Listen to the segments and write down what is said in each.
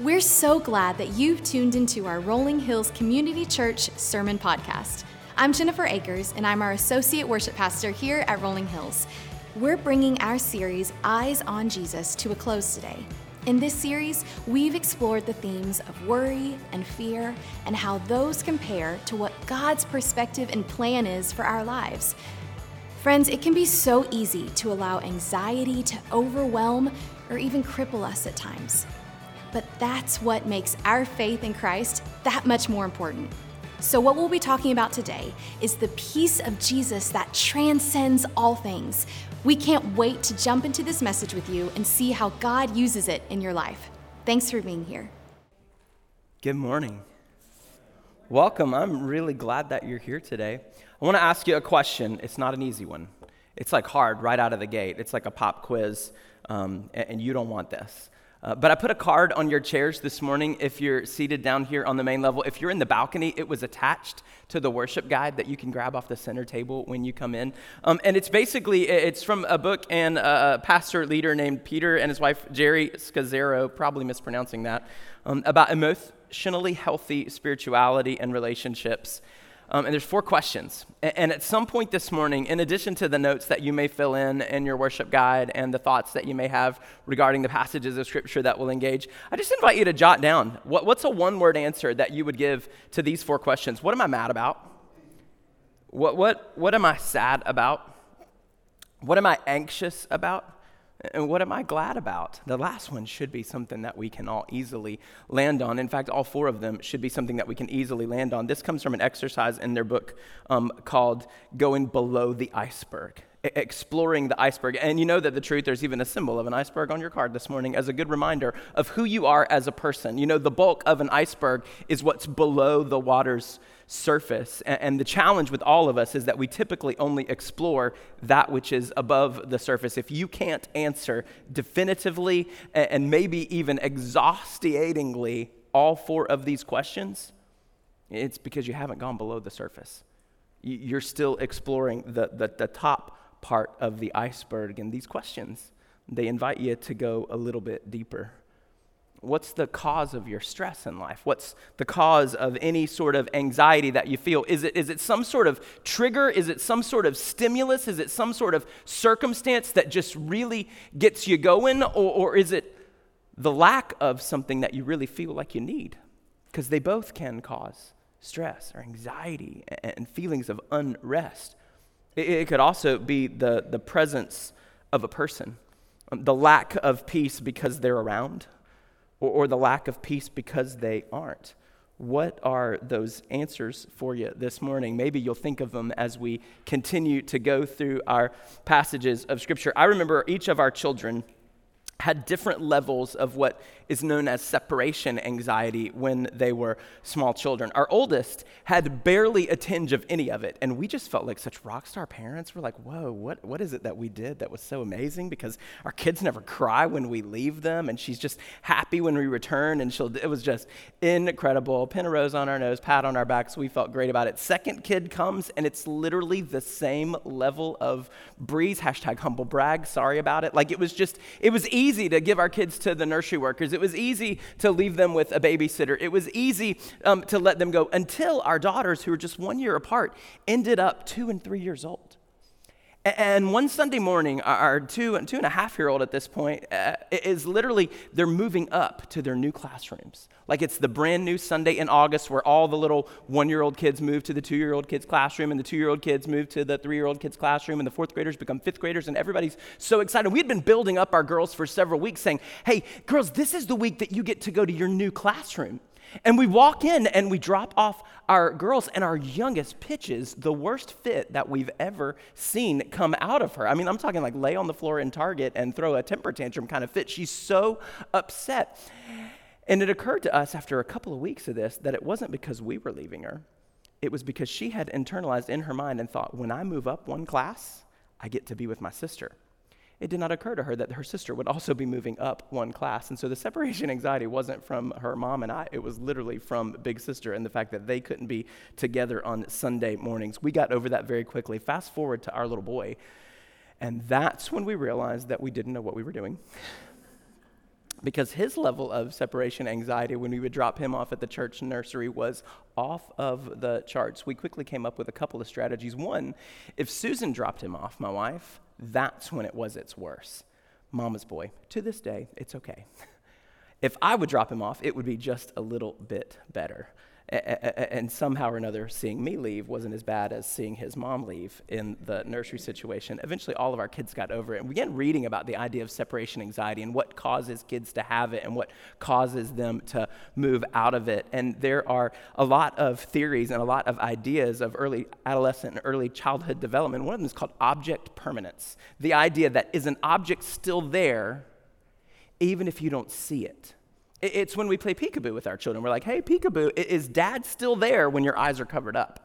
We're so glad that you've tuned into our Rolling Hills Community Church Sermon Podcast. I'm Jennifer Akers, and I'm our Associate Worship Pastor here at Rolling Hills. We're bringing our series, Eyes on Jesus, to a close today. In this series, we've explored the themes of worry and fear and how those compare to what God's perspective and plan is for our lives. Friends, it can be so easy to allow anxiety to overwhelm or even cripple us at times. But that's what makes our faith in Christ that much more important. So, what we'll be talking about today is the peace of Jesus that transcends all things. We can't wait to jump into this message with you and see how God uses it in your life. Thanks for being here. Good morning. Welcome. I'm really glad that you're here today. I want to ask you a question. It's not an easy one, it's like hard right out of the gate. It's like a pop quiz, um, and you don't want this. Uh, but I put a card on your chairs this morning if you're seated down here on the main level. If you're in the balcony, it was attached to the worship guide that you can grab off the center table when you come in. Um, and it's basically, it's from a book and a pastor leader named Peter and his wife Geri Scazzero, probably mispronouncing that, um, about emotionally healthy spirituality and relationships. Um, and there's four questions. And at some point this morning, in addition to the notes that you may fill in in your worship guide and the thoughts that you may have regarding the passages of Scripture that will engage, I just invite you to jot down what, what's a one word answer that you would give to these four questions? What am I mad about? What, what, what am I sad about? What am I anxious about? And what am I glad about? The last one should be something that we can all easily land on. In fact, all four of them should be something that we can easily land on. This comes from an exercise in their book um, called Going Below the Iceberg, exploring the iceberg. And you know that the truth, there's even a symbol of an iceberg on your card this morning as a good reminder of who you are as a person. You know, the bulk of an iceberg is what's below the water's surface. And the challenge with all of us is that we typically only explore that which is above the surface. If you can't answer definitively and maybe even exhaustingly all four of these questions, it's because you haven't gone below the surface. You're still exploring the, the, the top part of the iceberg. And these questions, they invite you to go a little bit deeper. What's the cause of your stress in life? What's the cause of any sort of anxiety that you feel? Is it, is it some sort of trigger? Is it some sort of stimulus? Is it some sort of circumstance that just really gets you going? Or, or is it the lack of something that you really feel like you need? Because they both can cause stress or anxiety and feelings of unrest. It, it could also be the, the presence of a person, the lack of peace because they're around or, or the lack of peace because they aren't. What are those answers for you this morning? Maybe you'll think of them as we continue to go through our passages of Scripture. I remember each of our children had different levels of what is known as separation anxiety when they were small children. Our oldest had barely a tinge of any of it, and we just felt like such rock star parents. We're like, whoa, what, what is it that we did that was so amazing? Because our kids never cry when we leave them, and she's just happy when we return, and she'll, it was just incredible. Pin a rose on our nose, pat on our backs. We felt great about it. Second kid comes, and it's literally the same level of breeze, hashtag humble brag, sorry about it. Like it was just, it was easy to give our kids to the nursery workers it was easy to leave them with a babysitter. It was easy um, to let them go until our daughters, who were just one year apart, ended up two and three years old. And one Sunday morning, our two, and two and a half year old at this point uh, is literally, they're moving up to their new classrooms. Like it's the brand new Sunday in August where all the little one year old kids move to the two year old kids' classroom, and the two year old kids move to the three year old kids' classroom, and the fourth graders become fifth graders, and everybody's so excited. We had been building up our girls for several weeks saying, hey, girls, this is the week that you get to go to your new classroom. And we walk in and we drop off our girls, and our youngest pitches the worst fit that we've ever seen come out of her. I mean, I'm talking like lay on the floor in Target and throw a temper tantrum kind of fit. She's so upset. And it occurred to us after a couple of weeks of this that it wasn't because we were leaving her, it was because she had internalized in her mind and thought, when I move up one class, I get to be with my sister it did not occur to her that her sister would also be moving up one class. And so the separation anxiety wasn't from her mom and I, it was literally from Big Sister and the fact that they couldn't be together on Sunday mornings. We got over that very quickly. Fast forward to our little boy, and that's when we realized that we didn't know what we were doing. Because his level of separation anxiety when we would drop him off at the church nursery was off of the charts. We quickly came up with a couple of strategies. One, if Susan dropped him off, my wife, that's when it was its worst. Mama's boy. To this day, it's okay. if I would drop him off, it would be just a little bit better and somehow or another, seeing me leave wasn't as bad as seeing his mom leave in the nursery situation. Eventually, all of our kids got over it and we began reading about the idea of separation anxiety and what causes kids to have it and what causes them to move out of it. And there are a lot of theories and a lot of ideas of early adolescent and early childhood development. One of them is called object permanence the idea that is an object still there even if you don't see it. It's when we play peekaboo with our children. We're like, hey, peekaboo, is dad still there when your eyes are covered up?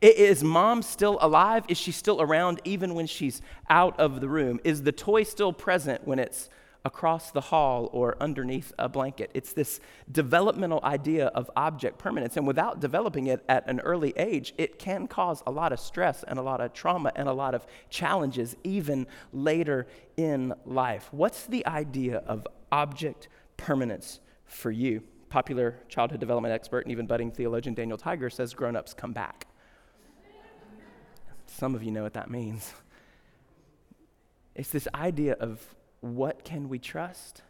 Is mom still alive? Is she still around even when she's out of the room? Is the toy still present when it's across the hall or underneath a blanket? It's this developmental idea of object permanence. And without developing it at an early age, it can cause a lot of stress and a lot of trauma and a lot of challenges even later in life. What's the idea of object permanence for you. Popular childhood development expert and even budding theologian Daniel Tiger says grown ups come back. Some of you know what that means. It's this idea of what can we trust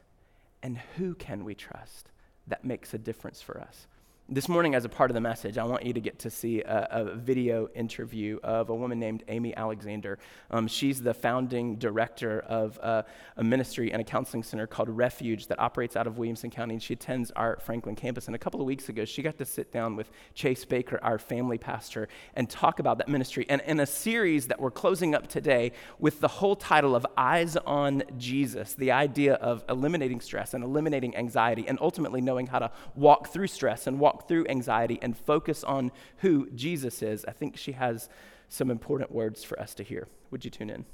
and who can we trust that makes a difference for us. This morning, as a part of the message, I want you to get to see a, a video interview of a woman named Amy Alexander. Um, she's the founding director of a, a, ministry and a counseling center called Refuge that operates out of Williamson County, and she attends our Franklin campus. And a couple of weeks ago, she got to sit down with Chase Baker, our family pastor, and talk about that ministry. And in a series that we're closing up today with the whole title of Eyes on Jesus, the idea of eliminating stress and eliminating anxiety, and ultimately knowing how to walk through stress and walk through anxiety and focus on who Jesus is, I think she has some important words for us to hear. Would you tune in?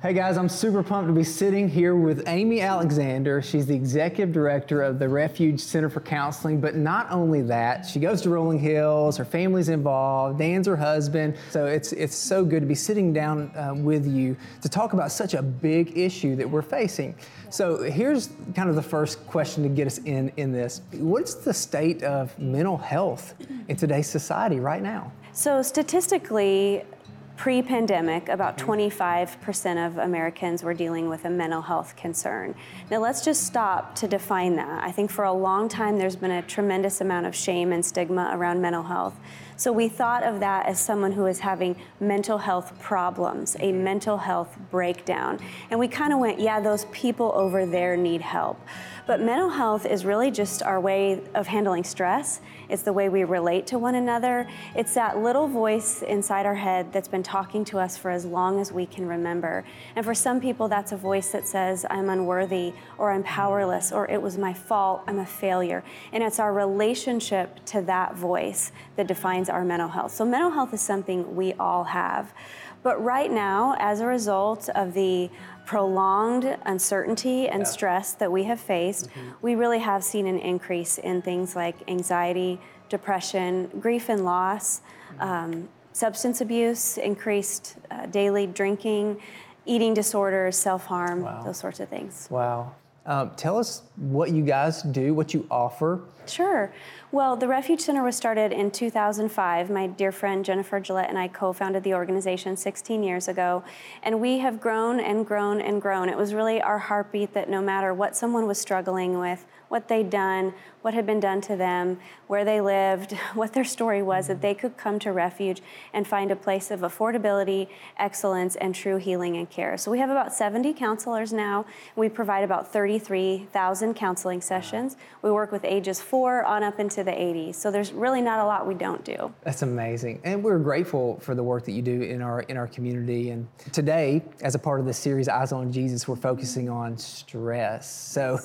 Hey guys, I'm super pumped to be sitting here with Amy Alexander. She's the executive director of the Refuge Center for Counseling. But not only that, she goes to Rolling Hills, her family's involved, Dan's her husband. So it's, it's so good to be sitting down uh, with you to talk about such a big issue that we're facing. So here's kind of the first question to get us in, in this What's the state of mental health in today's society right now? So, statistically, Pre pandemic, about mm-hmm. 25% of Americans were dealing with a mental health concern. Now, let's just stop to define that. I think for a long time there's been a tremendous amount of shame and stigma around mental health. So we thought of that as someone who is having mental health problems, a mental health breakdown. And we kind of went, yeah, those people over there need help. But mental health is really just our way of handling stress. It's the way we relate to one another. It's that little voice inside our head that's been talking to us for as long as we can remember. And for some people, that's a voice that says, I'm unworthy, or I'm powerless, or it was my fault, I'm a failure. And it's our relationship to that voice that defines our mental health. So, mental health is something we all have. But right now, as a result of the prolonged uncertainty and yeah. stress that we have faced, mm-hmm. we really have seen an increase in things like anxiety, depression, grief and loss, mm-hmm. um, substance abuse, increased uh, daily drinking, eating disorders, self harm, wow. those sorts of things. Wow. Um, tell us what you guys do, what you offer. Sure. Well, the Refuge Center was started in 2005. My dear friend Jennifer Gillette and I co founded the organization 16 years ago. And we have grown and grown and grown. It was really our heartbeat that no matter what someone was struggling with, what they'd done, what had been done to them, where they lived, what their story was, that they could come to Refuge and find a place of affordability, excellence, and true healing and care. So we have about 70 counselors now. We provide about 33,000 counseling sessions. We work with ages four on up into the 80s. So there's really not a lot we don't do. That's amazing. And we're grateful for the work that you do in our in our community. And today, as a part of this series, Eyes on Jesus, we're focusing on stress. So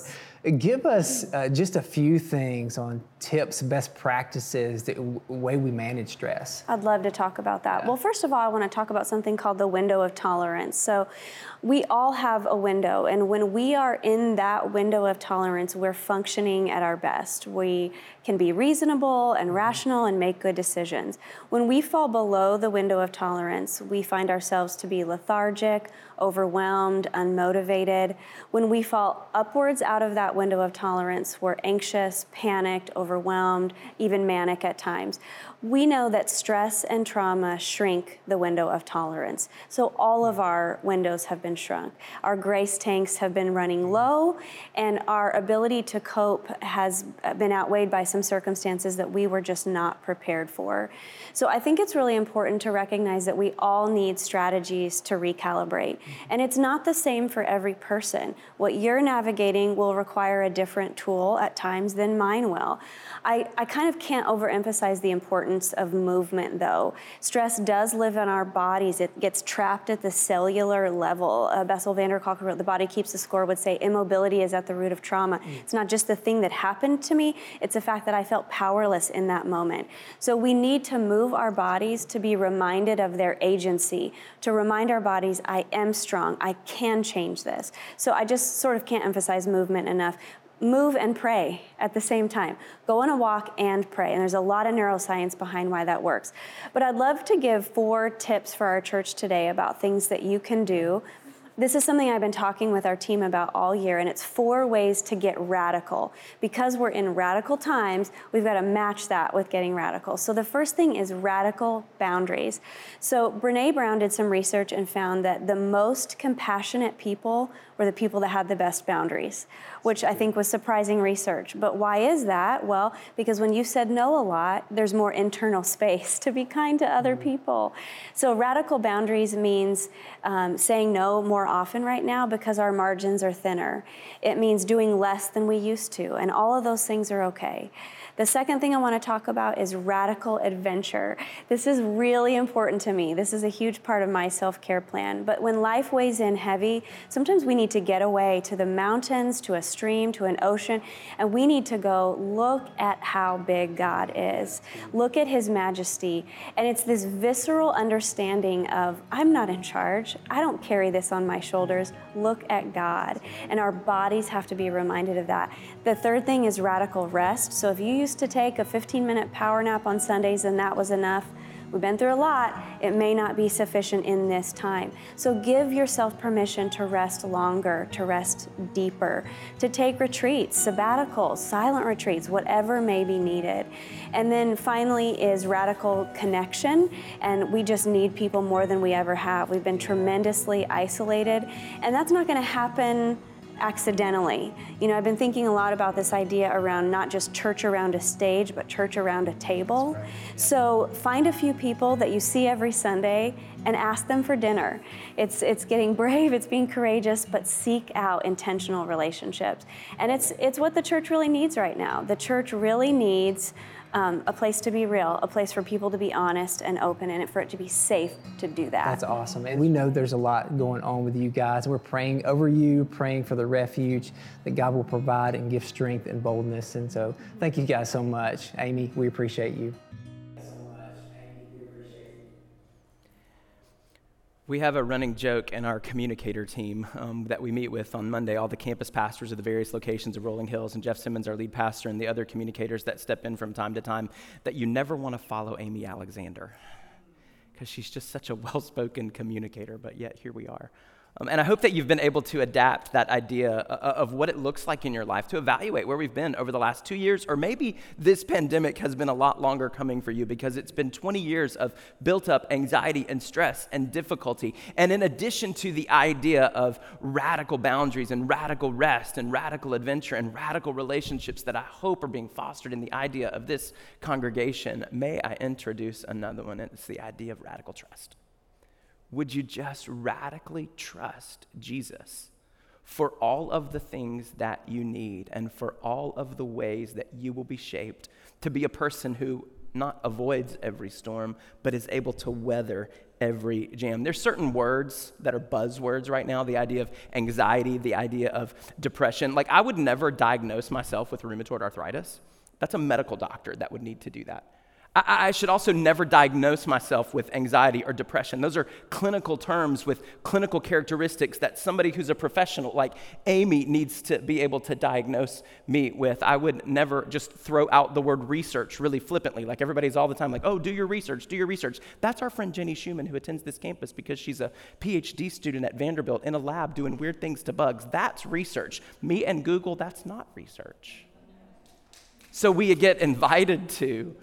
Give us uh, just a few things on tips, best practices, the way we manage stress. I'd love to talk about that. Yeah. Well, first of all, I want to talk about something called the window of tolerance. So, we all have a window, and when we are in that window of tolerance, we're functioning at our best. We can be reasonable and mm-hmm. rational and make good decisions. When we fall below the window of tolerance, we find ourselves to be lethargic, overwhelmed, unmotivated. When we fall upwards out of that window of tolerance, we're anxious, panicked, overwhelmed, even manic at times. We know that stress and trauma shrink the window of tolerance. So all of our windows have been shrunk. Our grace tanks have been running low, and our ability to cope has been outweighed by some circumstances that we were just not prepared for. So I think it's really important to recognize that we all need strategies to recalibrate. And it's not the same for every person. What you're navigating will require a different tool at times than mine will. I, I kind of can't overemphasize the importance of movement, though. Stress does live in our bodies, it gets trapped at the cellular level. Uh, Bessel van der Kolk wrote, The Body Keeps the Score, would say immobility is at the root of trauma. Mm. It's not just the thing that happened to me, it's the fact that I felt powerless in that moment. So we need to move our bodies to be reminded of their agency, to remind our bodies, I am strong, I can change this. So I just sort of can't emphasize movement enough move and pray at the same time. Go on a walk and pray. And there's a lot of neuroscience behind why that works. But I'd love to give four tips for our church today about things that you can do this is something I've been talking with our team about all year, and it's four ways to get radical. Because we're in radical times, we've got to match that with getting radical. So the first thing is radical boundaries. So Brene Brown did some research and found that the most compassionate people were the people that had the best boundaries, which I think was surprising research. But why is that? Well, because when you said no a lot, there's more internal space to be kind to other mm-hmm. people. So radical boundaries means um, saying no more often right now because our margins are thinner. It means doing less than we used to, and all of those things are okay. The second thing I want to talk about is radical adventure. This is really important to me. This is a huge part of my self care plan. But when life weighs in heavy, sometimes we need to get away to the mountains, to a stream, to an ocean, and we need to go look at how big God is. Look at His majesty. And it's this visceral understanding of, I'm not in charge. I don't carry this on my shoulders. Look at God. And our bodies have to be reminded of that. The third thing is radical rest. So if you used to take a 15 minute power nap on Sundays and that was enough. We've been through a lot. It may not be sufficient in this time. So give yourself permission to rest longer, to rest deeper, to take retreats, sabbaticals, silent retreats, whatever may be needed. And then finally is radical connection. And we just need people more than we ever have. We've been tremendously isolated, and that's not going to happen accidentally. You know, I've been thinking a lot about this idea around not just church around a stage, but church around a table. So find a few people that you see every Sunday and ask them for dinner. It's, it's getting brave, it's being courageous, but seek out intentional relationships. And it's, it's what the church really needs right now. The church really needs um, a place to be real, a place for people to be honest and open, and for it to be safe to do that. That's awesome. And we know there's a lot going on with you guys. We're praying over you, praying for the refuge that God will provide and give strength and boldness. And so, thank you guys so much. Amy, we appreciate you. We have a running joke in our communicator team um, that we meet with on Monday, all the campus pastors of the various locations of Rolling Hills, and Jeff Simmons, our lead pastor, and the other communicators that step in from time to time, that you never want to follow Amy Alexander because she's just such a well spoken communicator, but yet here we are. Um, and I hope that you've been able to adapt that idea uh, uh, of what it looks like in your life to evaluate where we've been over the last two years, or maybe this pandemic has been a lot longer coming for you because it's been 20 years of built up anxiety and stress and difficulty. And in addition to the idea of radical boundaries and radical rest and radical adventure and radical relationships that I hope are being fostered in the idea of this congregation, may I introduce another one? It's the idea of radical trust would you just radically trust Jesus for all of the things that you need and for all of the ways that you will be shaped to be a person who not avoids every storm, but is able to weather every jam. There's certain words that are buzzwords right now the idea of anxiety, the idea of depression. Like, I would never diagnose myself with rheumatoid arthritis. That's a medical doctor that would need to do that. I, I should also never diagnose myself with anxiety or depression. Those are clinical terms with clinical characteristics that somebody who's a professional like Amy needs to be able to diagnose me with. I would never just throw out the word research really flippantly, like everybody's all the time like, oh, do your research, do your research. That's our friend Jenny Schumann who attends this campus because she's a PhD student at Vanderbilt in a lab doing weird things to bugs. That's research. Me and Google, that's not research. So we get invited to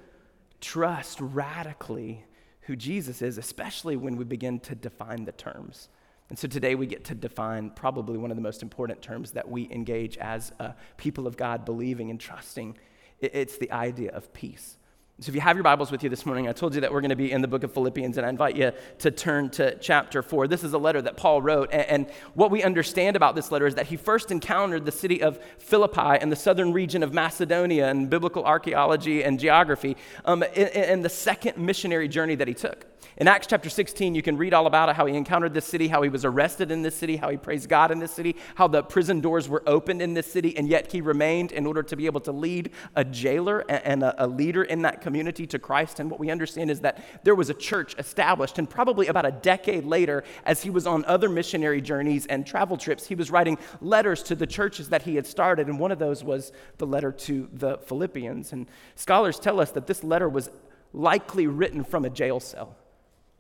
trust radically who Jesus is, especially when we begin to define the terms. And so today we get to define probably one of the most important terms that we engage as people of God, believing and trusting. It's the idea of peace. So, if you have your Bibles with you this morning, I told you that we're going to be in the book of Philippians, and I invite you to turn to chapter 4. This is a letter that Paul wrote, and, what we understand about this letter is that he first encountered the city of Philippi in the southern region of Macedonia in biblical archaeology and geography um, in, in the second missionary journey that he took. In Acts chapter 16, you can read all about it, how he encountered this city, how he was arrested in this city, how he praised God in this city, how the prison doors were opened in this city, and yet he remained in order to be able to lead a jailer and a, leader in that community to Christ. And what we understand is that there was a church established, and probably about a decade later, as he was on other missionary journeys and travel trips, he was writing letters to the churches that he had started, and one of those was the letter to the Philippians. And scholars tell us that this letter was likely written from a jail cell.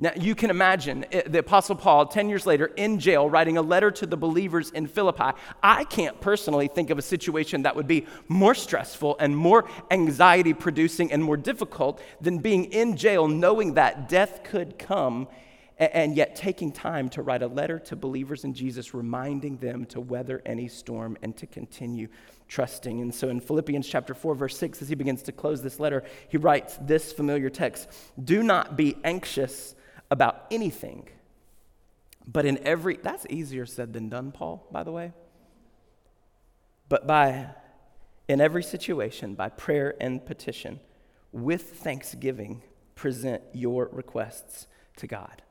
Now, you can imagine eh, the Apostle Paul, 10 years later, in jail, writing a letter to the believers in Philippi. I can't personally think of a situation that would be more stressful and more anxiety producing and more difficult than being in jail, knowing that death could come, and yet taking time to write a letter to believers in Jesus, reminding them to weather any storm and to continue trusting. And so in Philippians chapter 4, verse 6, as he begins to close this letter, he writes this familiar text Do not be anxious about anything, but in every, that's easier said than done, Paul, by the way. But by, in every situation, by prayer and petition, with thanksgiving, present your requests to God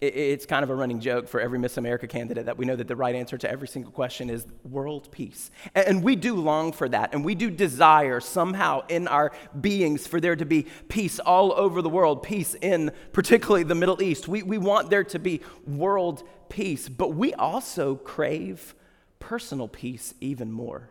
it's kind of a running joke for every Miss America candidate that we know that the right answer to every single question is world peace. And we do long for that. And we do desire somehow in our beings for there to be peace all over the world, peace in particularly the Middle East. We, we want there to be world peace, but we also crave personal peace even more.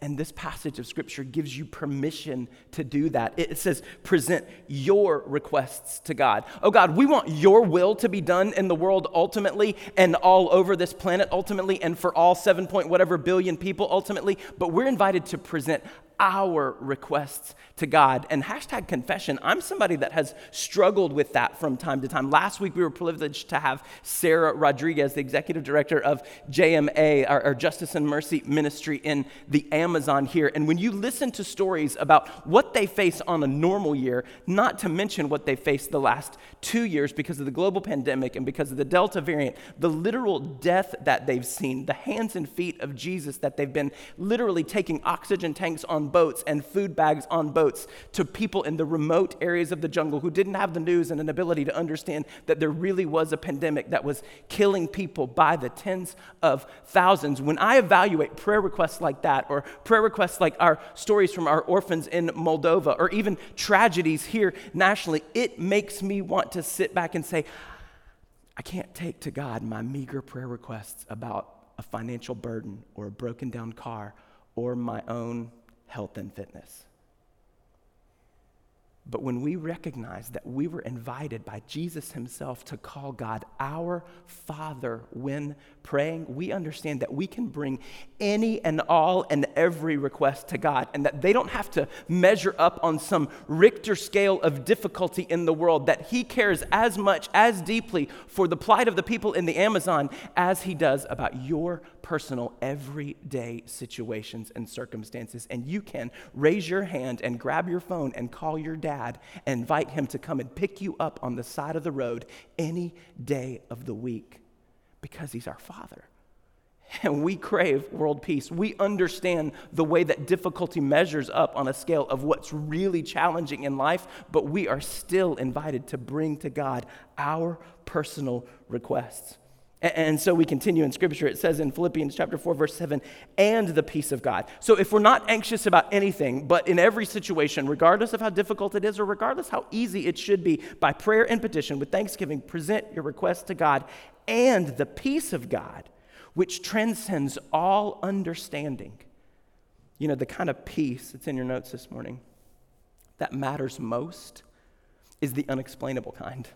And this passage of scripture gives you permission to do that. It says, present your requests to God. Oh God, we want your will to be done in the world ultimately and all over this planet ultimately and for all seven point whatever billion people ultimately. But we're invited to present our requests to God. And hashtag confession, I'm somebody that has struggled with that from time to time. Last week, we were privileged to have Sarah Rodriguez, the executive director of JMA, our, our, Justice and Mercy Ministry in the Amazon here. And when you listen to stories about what they face on a normal year, not to mention what they faced the last two years because of the global pandemic and because of the Delta variant, the literal death that they've seen, the hands and feet of Jesus that they've been literally taking oxygen tanks on boats and food bags on boats to people in the remote areas of the jungle who didn't have the news and an ability to understand that there really was a pandemic that was killing people by the tens of thousands. When I evaluate prayer requests like that, or prayer requests like our stories from our orphans in Moldova, or even tragedies here nationally, it makes me want to sit back and say, I can't take to God my meager prayer requests about a financial burden or a broken down car or my own health and fitness. But when we recognize that we were invited by Jesus himself to call God our Father when praying, we understand that we can bring any and all and every request to God and that they don't have to measure up on some Richter scale of difficulty in the world, that He cares as much, as deeply for the plight of the people in the Amazon as He does about your personal, everyday situations and circumstances. And you can raise your hand and grab your phone and call your dad and invite him to come and pick you up on the side of the road any day of the week because he's our father. and we crave world peace. We understand the way that difficulty measures up on a scale of what's really challenging in life, but we are still invited to bring to God our personal requests. And so we continue in scripture. It says in Philippians chapter 4 verse 7, and the peace of God. So if we're not anxious about anything, but in every situation, regardless of how difficult it is or regardless how easy it should be, by prayer and petition with thanksgiving, present your request to God and the peace of God, which transcends all understanding. You know, the kind of peace that's in your notes this morning that matters most is the unexplainable kind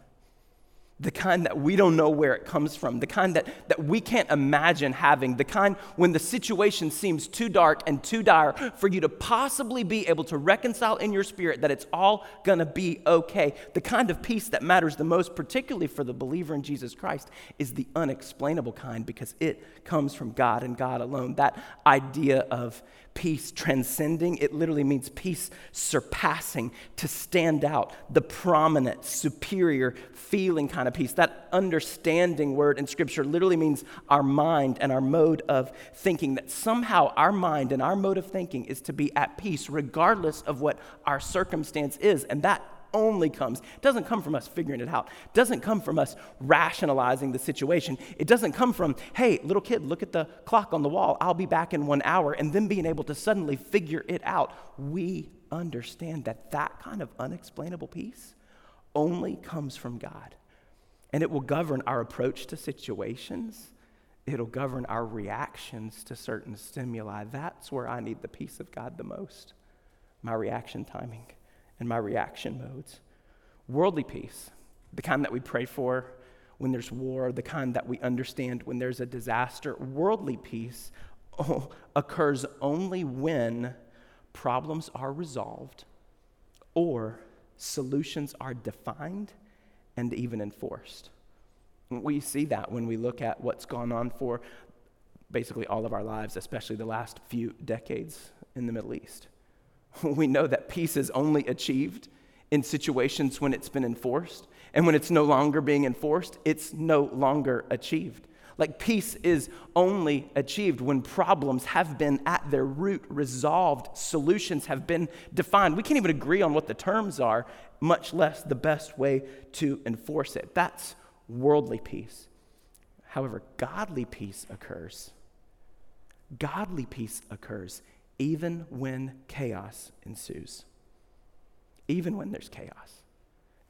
the kind that we don't know where it comes from, the kind that, that we can't imagine having, the kind when the situation seems too dark and too dire for you to possibly be able to reconcile in your spirit that it's all gonna be okay. The kind of peace that matters the most, particularly for the believer in Jesus Christ, is the unexplainable kind because it comes from God and God alone. That idea of peace transcending, it literally means peace surpassing, to stand out, the prominent, superior feeling kind of peace. That understanding word in Scripture literally means our mind and our mode of thinking, that somehow our mind and our mode of thinking is to be at peace regardless of what our circumstance is. And that only comes, it doesn't come from us figuring it out. Doesn't come from us rationalizing the situation. It doesn't come from, hey, little kid, look at the clock on the wall. I'll be back in one hour. And then being able to suddenly figure it out. We understand that that kind of unexplainable peace only comes from God. And it will govern our approach to situations. It'll govern our reactions to certain stimuli. That's where I need the peace of God the most my reaction timing and my reaction modes. Worldly peace, the kind that we pray for when there's war, the kind that we understand when there's a disaster. Worldly peace occurs only when problems are resolved or solutions are defined and even enforced. We see that when we look at what's gone on for basically all of our lives, especially the last few decades in the Middle East. we know that peace is only achieved in situations when it's been enforced. And when it's no longer being enforced, it's no longer achieved. Like peace is only achieved when problems have been at their root resolved, solutions have been defined. We can't even agree on what the terms are, much less the best way to enforce it. That's worldly peace. However, godly peace occurs. Godly peace occurs even when chaos ensues. Even when there's chaos.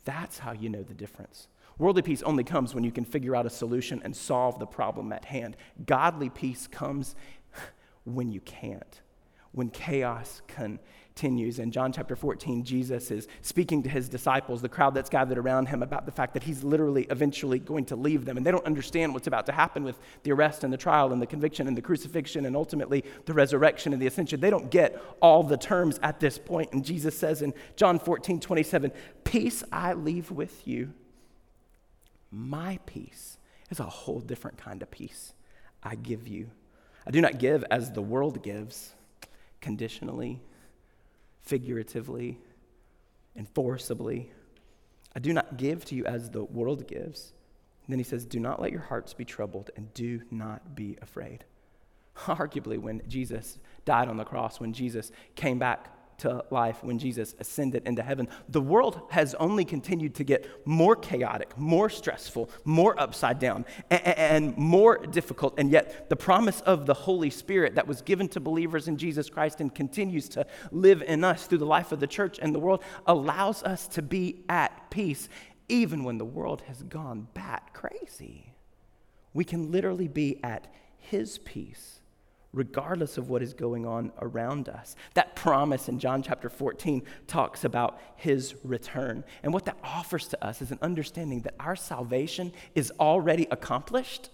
That's how you know the difference. Worldly peace only comes when you can figure out a solution and solve the problem at hand. Godly peace comes when you can't, when chaos can continues. In John chapter 14, Jesus is speaking to his disciples, the crowd that's gathered around him, about the fact that he's literally eventually going to leave them. And they don't understand what's about to happen with the arrest and the trial and the conviction and the crucifixion and ultimately the resurrection and the ascension. They don't get all the terms at this point. And Jesus says in John 14, 27, Peace I leave with you. My peace is a whole different kind of peace I give you. I do not give as the world gives, conditionally figuratively and forcibly. I do not give to you as the world gives. And then he says, Do not let your hearts be troubled and do not be afraid. Arguably, when Jesus died on the cross, when Jesus came back to life when Jesus ascended into heaven. The world has only continued to get more chaotic, more stressful, more upside down, and, and, more difficult. And yet, the promise of the Holy Spirit that was given to believers in Jesus Christ and continues to live in us through the life of the church and the world allows us to be at peace, even when the world has gone bat crazy. We can literally be at His peace regardless of what is going on around us. That promise in John chapter 14 talks about his return. And what that offers to us is an understanding that our salvation is already accomplished.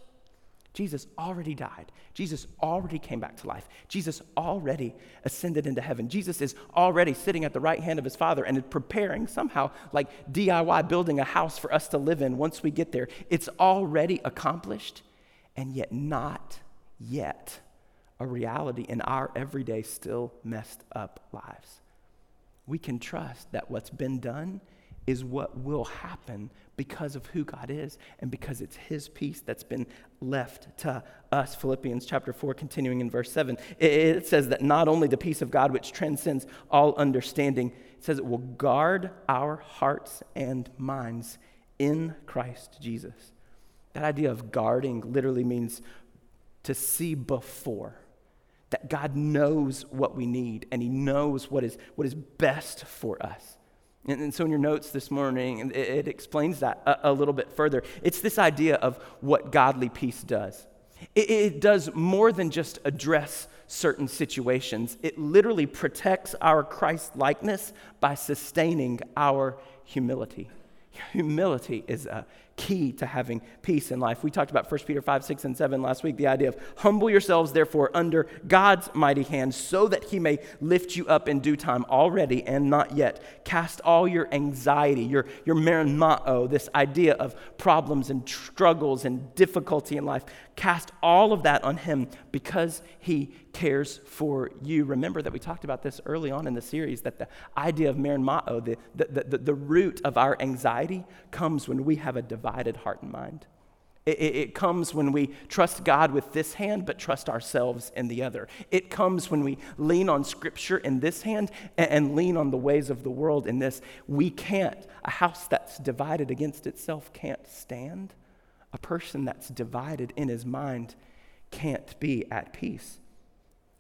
Jesus already died. Jesus already came back to life. Jesus already ascended into heaven. Jesus is already sitting at the right hand of his Father and preparing somehow, like DIY, building a house for us to live in once we get there. It's already accomplished, and yet not yet a reality in our everyday, still messed up lives. We can trust that what's been done is what will happen because of who God is and because it's His peace that's been left to us. Philippians chapter 4, continuing in verse 7, it, says that not only the peace of God, which transcends all understanding, it says it will guard our hearts and minds in Christ Jesus. That idea of guarding literally means to see before. That God knows what we need and He knows what is, what is best for us. And, and so in your notes this morning, it, it explains that a, a, little bit further. It's this idea of what godly peace does. It, it does more than just address certain situations, it literally protects our Christ likeness by sustaining our humility. Humility is a key to having peace in life. We talked about 1 Peter 5, 6, and 7 last week, the idea of humble yourselves, therefore, under God's mighty hand, so that he may lift you up in due time, already and not yet. Cast all your anxiety, your, your merimnao, this idea of problems and struggles and difficulty in life, cast all of that on him because he cares for you. Remember that we talked about this early on in the series that the idea of merimnao, the, the, the, the root of our anxiety, comes when we have a divided heart and mind. It, it, it, comes when we trust God with this hand, but trust ourselves in the other. It comes when we lean on Scripture in this hand and, and lean on the ways of the world in this. We can't. A house that's divided against itself can't stand. A person that's divided in his mind can't be at peace.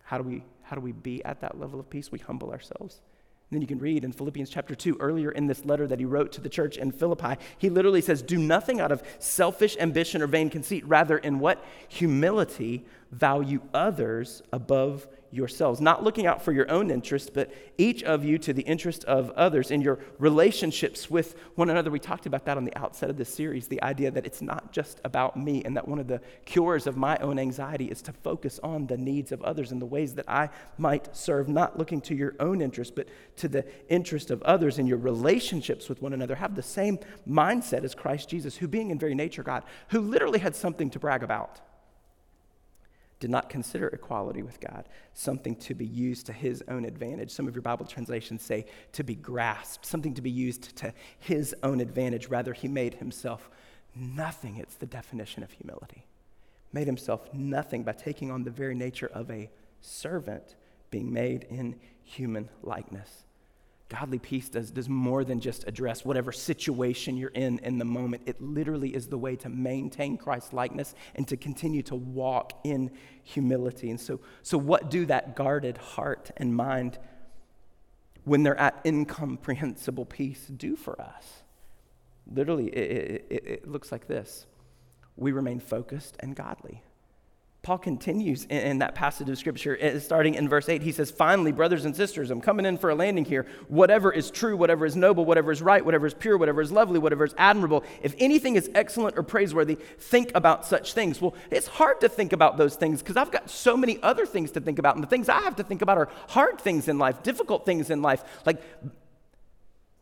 How do we, how do we be at that level of peace? We humble ourselves. And then you can read in Philippians chapter 2, earlier in this letter that he wrote to the church in Philippi, he literally says, Do nothing out of selfish ambition or vain conceit. Rather, in what? Humility, value others above yourselves, not looking out for your own interest, but each of you to the interest of others in your relationships with one another. We talked about that on the outset of this series the idea that it's not just about me, and that one of the cures of my own anxiety is to focus on the needs of others and the ways that I might serve, not looking to your own interest, but to the interest of others in your relationships with one another. Have the same mindset as Christ Jesus, who, being in very nature God, who literally had something to brag about did not consider equality with God something to be used to his own advantage. Some of your Bible translations say to be grasped, something to be used to his own advantage. Rather, he made himself nothing. It's the definition of humility. Made himself nothing by taking on the very nature of a servant, being made in human likeness. Godly peace does, does more than just address whatever situation you're in in the moment. It literally is the way to maintain Christ's likeness and to continue to walk in humility. And so, so what do that guarded heart and mind when they're at incomprehensible peace do for us? Literally, it, it, it looks like this we remain focused and godly. Paul continues in, in, that passage of scripture, eh, starting in verse 8. He says, Finally, brothers and sisters, I'm coming in for a landing here. Whatever is true, whatever is noble, whatever is right, whatever is pure, whatever is lovely, whatever is admirable, if anything is excellent or praiseworthy, think about such things. Well, it's hard to think about those things because I've got so many other things to think about. And the things I have to think about are hard things in life, difficult things in life, like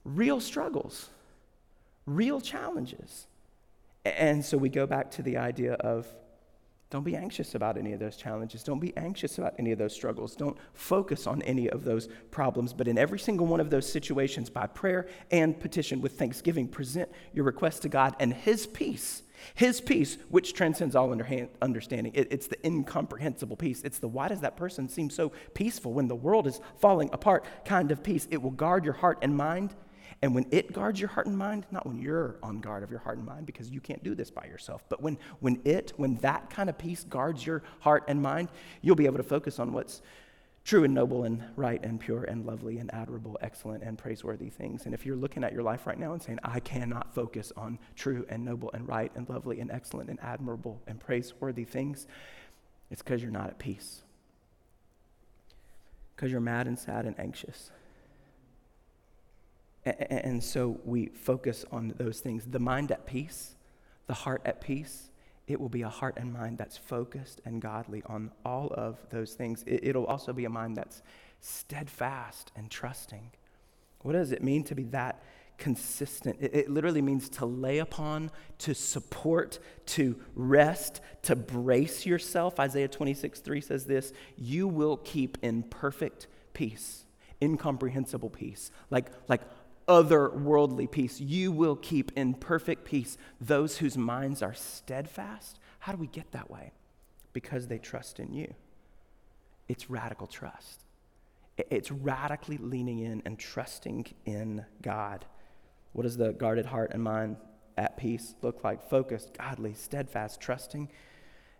real struggles, real challenges. And so we go back to the idea of don't be anxious about any of those challenges. Don't be anxious about any of those struggles. Don't focus on any of those problems. But in every single one of those situations, by prayer and petition with thanksgiving, present your request to God and His peace. His peace, which transcends all understanding. it's the incomprehensible peace. It's the why does that person seem so peaceful when the world is falling apart kind of peace. It will guard your heart and mind and when it guards your heart and mind, not when you're on guard of your heart and mind, because you can't do this by yourself, but when, when it, when that kind of peace guards your heart and mind, you'll be able to focus on what's true and noble and right and pure and lovely and admirable, excellent and praiseworthy things. And if you're looking at your life right now and saying, I cannot focus on true and noble and right and lovely and excellent and admirable and praiseworthy things, it's because you're not at peace. Because you're mad and sad and anxious. And so we focus on those things. The mind at peace, the heart at peace, it will be a heart and mind that's focused and godly on all of those things. It'll also be a mind that's steadfast and trusting. What does it mean to be that consistent? It, literally means to lay upon, to support, to rest, to brace yourself. Isaiah 26, 3 says this You will keep in perfect peace, incomprehensible peace. Like, like otherworldly peace. You will keep in perfect peace those whose minds are steadfast. How do we get that way? Because they trust in you. It's radical trust. It's radically leaning in and trusting in God. What does the guarded heart and mind at peace look like? Focused, godly, steadfast, trusting,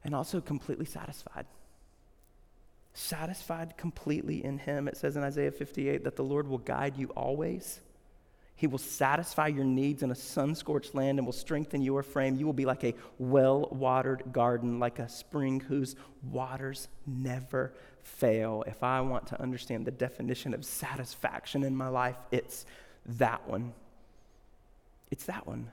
and also completely satisfied satisfied completely in Him. It says in Isaiah 58 that the Lord will guide you always. He will satisfy your needs in a sun scorched land and will strengthen your frame. You will be like a well watered garden, like a spring whose waters never fail. If I want to understand the definition of satisfaction in my life, it's that one. It's that one.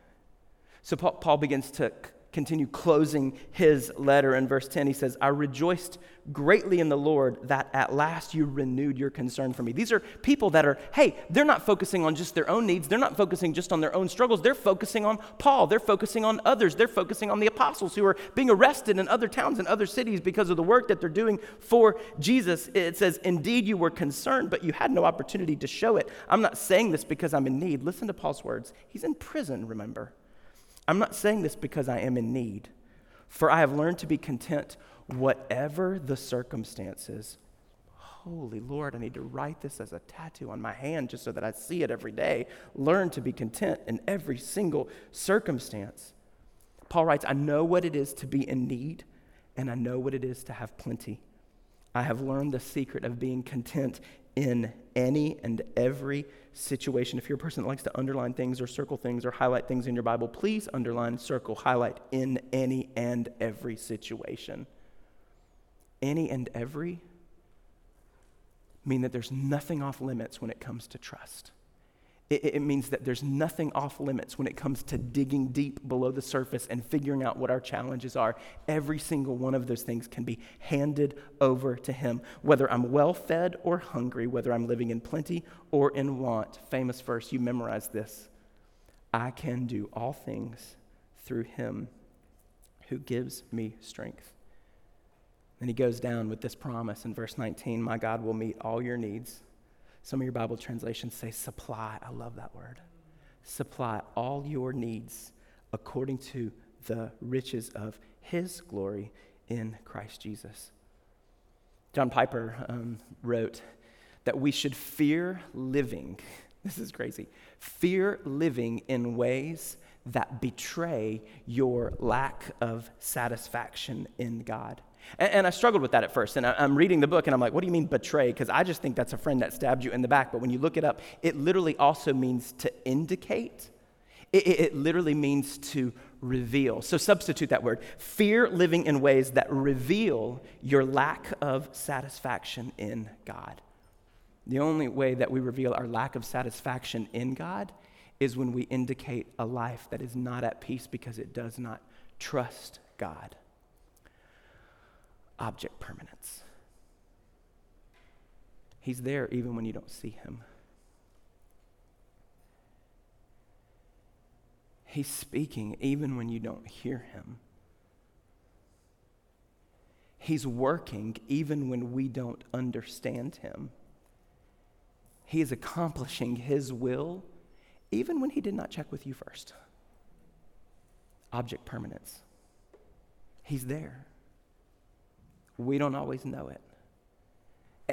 So Paul begins to continue closing his letter. In verse 10 he says i rejoiced greatly in the lord that at last you renewed your concern for me. These are people that are hey they're not focusing on just their own needs. They're not focusing just on their own struggles. They're focusing on paul. They're focusing on others. They're focusing on the apostles who are being arrested in other towns and other cities because of the work that they're doing for jesus. It says indeed you were concerned but you had no opportunity to show it. I'm not saying this because i'm in need. Listen to paul's words. He's in prison remember I'm not saying this because I am in need, for I have learned to be content whatever the circumstances. Holy Lord, I need to write this as a tattoo on my hand just so that I see it every day. Learn to be content in every single circumstance. Paul writes, I know what it is to be in need, and I know what it is to have plenty. I have learned the secret of being content in any and every situation. If you're a person that likes to underline things or circle things or highlight things in your Bible, please underline, circle, highlight in any and every situation. Any and every mean that there's nothing off limits when it comes to trust. It, it, means that there's nothing off limits when it comes to digging deep below the surface and figuring out what our challenges are. Every single one of those things can be handed over to Him, whether I'm well fed or hungry, whether I'm living in plenty or in want. Famous verse, you memorize this. I can do all things through Him who gives me strength. Then he goes down with this promise in verse 19 My God will meet all your needs some of your Bible translations say supply. I love that word. Supply all your needs according to the riches of his glory in Christ Jesus. John Piper um, wrote that we should fear living. This is crazy. Fear living in ways that betray your lack of satisfaction in God. And, and I struggled with that at first. And I, I'm reading the book and I'm like, what do you mean betray? Because I just think that's a friend that stabbed you in the back. But when you look it up, it literally also means to indicate. It, it, it, literally means to reveal. So substitute that word. Fear living in ways that reveal your lack of satisfaction in God. The only way that we reveal our lack of satisfaction in God is when we indicate a life that is not at peace because it does not trust God object permanence. He's there even when you don't see him. He's speaking even when you don't hear him. He's working even when we don't understand him. He is accomplishing his will even when he did not check with you first. Object permanence. He's there. We don't always know it.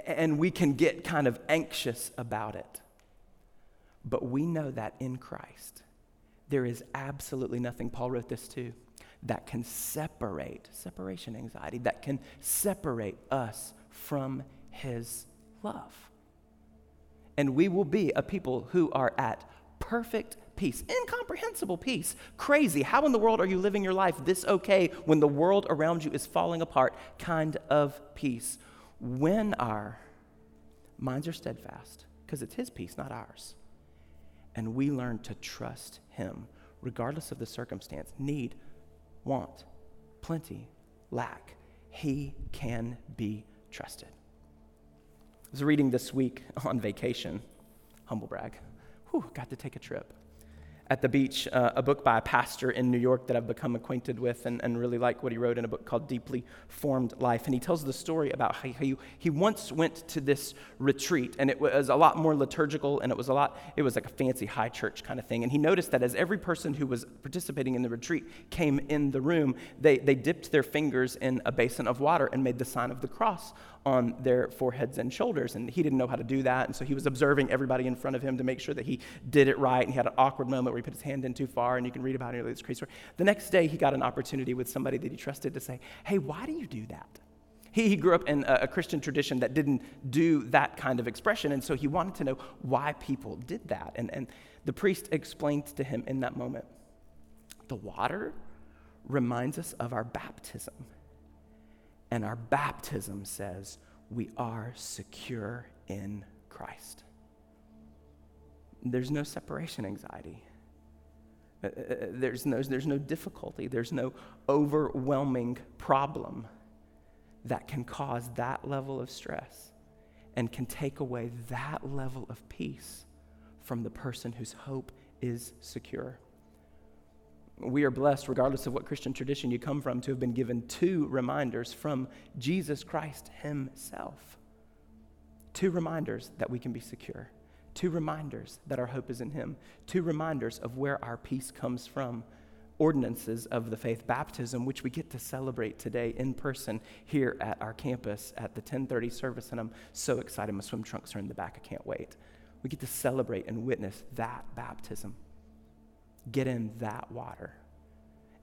And we can get kind of anxious about it. But we know that in Christ, there is absolutely nothing, Paul wrote this too, that can separate, separation anxiety, that can separate us from his love. And we will be a people who are at perfect peace, incomprehensible peace. Crazy. How in the world are you living your life this okay when the world around you is falling apart? Kind of peace. When our minds are steadfast, because it's His peace, not ours, and we learn to trust Him, regardless of the circumstance need, want, plenty, lack, He can be trusted. I was reading this week on vacation, humble brag. Whew, got to take a trip. at the beach uh, a book by a pastor in New York that I've become acquainted with and, and really like what he wrote in a book called Deeply Formed Life. And he tells the story about how he, he once went to this retreat, and it was a lot more liturgical, and it was a lot, it was like a fancy high church kind of thing. And he noticed that as every person who was participating in the retreat came in the room, they, they dipped their fingers in a basin of water and made the sign of the cross on their foreheads and shoulders. And he didn't know how to do that. And so he was observing everybody in front of him to make sure that he did it right. And he had an awkward moment where he put his hand in too far. And you can read about it in this crazy story. The next day, he got an opportunity with somebody that he trusted to say, Hey, why do you do that? He, he grew up in a, a Christian tradition that didn't do that kind of expression. And so he wanted to know why people did that. And, and the priest explained to him in that moment the water reminds us of our baptism. And our baptism says we are secure in Christ. There's no separation anxiety. Uh, uh, uh, there's no, there's no difficulty. There's no overwhelming problem that can cause that level of stress and can take away that level of peace from the person whose hope is secure we are blessed, regardless of what Christian tradition you come from, to have been given two reminders from Jesus Christ Himself. Two reminders that we can be secure. Two reminders that our hope is in Him. Two reminders of where our peace comes from. Ordinances of the faith baptism, which we get to celebrate today in person here at our campus at the 1030 service. And I'm so excited. My swim trunks are in the back. I can't wait. We get to celebrate and witness that baptism get in that water.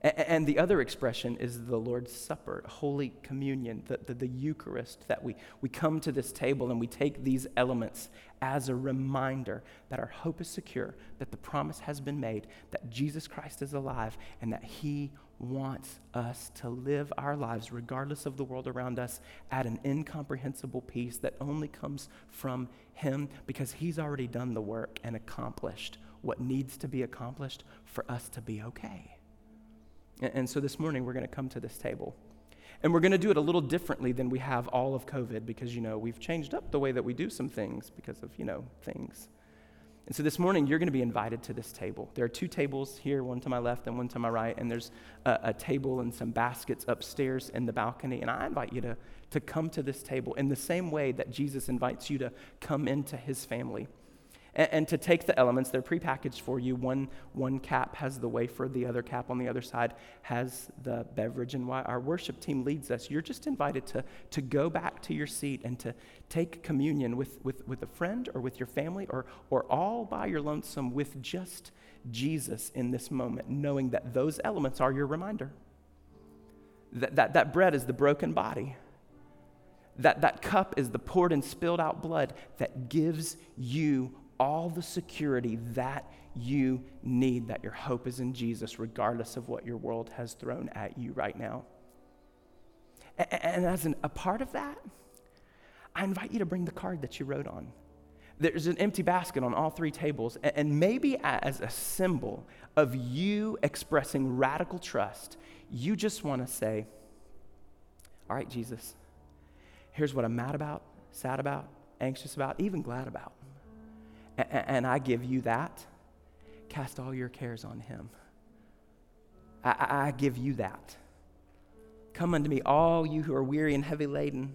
And the other expression is the Lord's Supper, Holy Communion, the, the, the, Eucharist, that we, we come to this table and we take these elements as a reminder that our hope is secure, that the promise has been made, that Jesus Christ is alive, and that He wants us to live our lives, regardless of the world around us, at an incomprehensible peace that only comes from Him because He's already done the work and accomplished what needs to be accomplished for us to be okay. And, so this morning, we're going to come to this table. And we're going to do it a little differently than we have all of COVID because, you know, we've changed up the way that we do some things because of, you know, things. And so this morning, you're going to be invited to this table. There are two tables here, one to my left and one to my right, and there's a, a, table and some baskets upstairs in the balcony. And I invite you to, to come to this table in the same way that Jesus invites you to come into his family and, and to take the elements. They're prepackaged for you. One, one cap has the wafer, the other cap on the other side has the beverage. And while our worship team leads us, you're just invited to, to go back to your seat and to take communion with, with, with a friend or with your family or, or all by your lonesome with just Jesus in this moment, knowing that those elements are your reminder. That, that, that bread is the broken body. That, that cup is the poured and spilled out blood that gives you all the security that you need, that your hope is in Jesus, regardless of what your world has thrown at you right now. And as an, a part of that, I invite you to bring the card that you wrote on. There's an empty basket on all three tables, and maybe as a symbol of you expressing radical trust, you just want to say, All right, Jesus, here's what I'm mad about, sad about, anxious about, even glad about and I give you that, cast all your cares on him. I, I give you that. Come unto me, all you who are weary and heavy laden.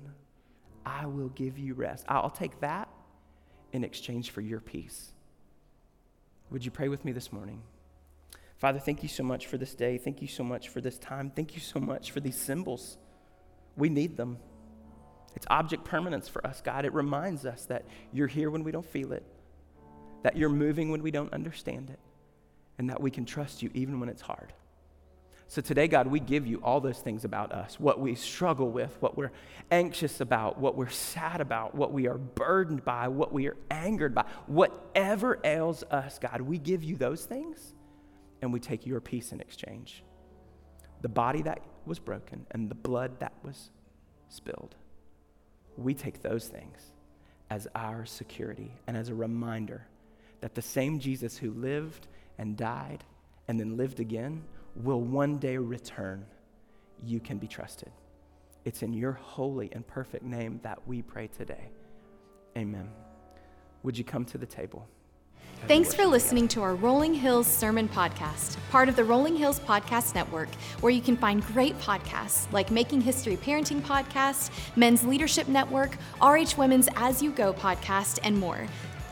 I will give you rest. I'll take that in exchange for your peace. Would you pray with me this morning? Father, thank you so much for this day. Thank you so much for this time. Thank you so much for these symbols. We need them. It's object permanence for us, God. It reminds us that you're here when we don't feel it that you're moving when we don't understand it, and that we can trust you even when it's hard. So today, God, we give you all those things about us what we struggle with, what we're anxious about, what we're sad about, what we are burdened by, what we are angered by, whatever ails us, God, we give you those things and we take your peace in exchange. The body that was broken and the blood that was spilled, we take those things as our security and as a reminder that the same Jesus who lived and died and then lived again will one day return, you can be trusted. It's in your holy and perfect name that we pray today. Amen. Would you come to the table? Thanks for listening to our Rolling Hills Sermon Podcast, part of the Rolling Hills Podcast Network, where you can find great podcasts like Making History Parenting Podcast, Men's Leadership Network, RH Women's As You Go podcast, and more.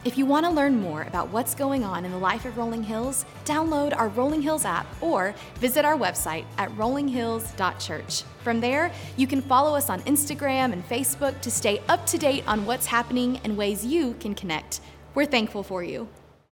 If you want to learn more about what's going on in the life of Rolling Hills, download our Rolling Hills app or visit our website at rollinghills.church. From there, you can follow us on Instagram and Facebook to stay up to date on what's happening and ways you can connect. We're thankful for you.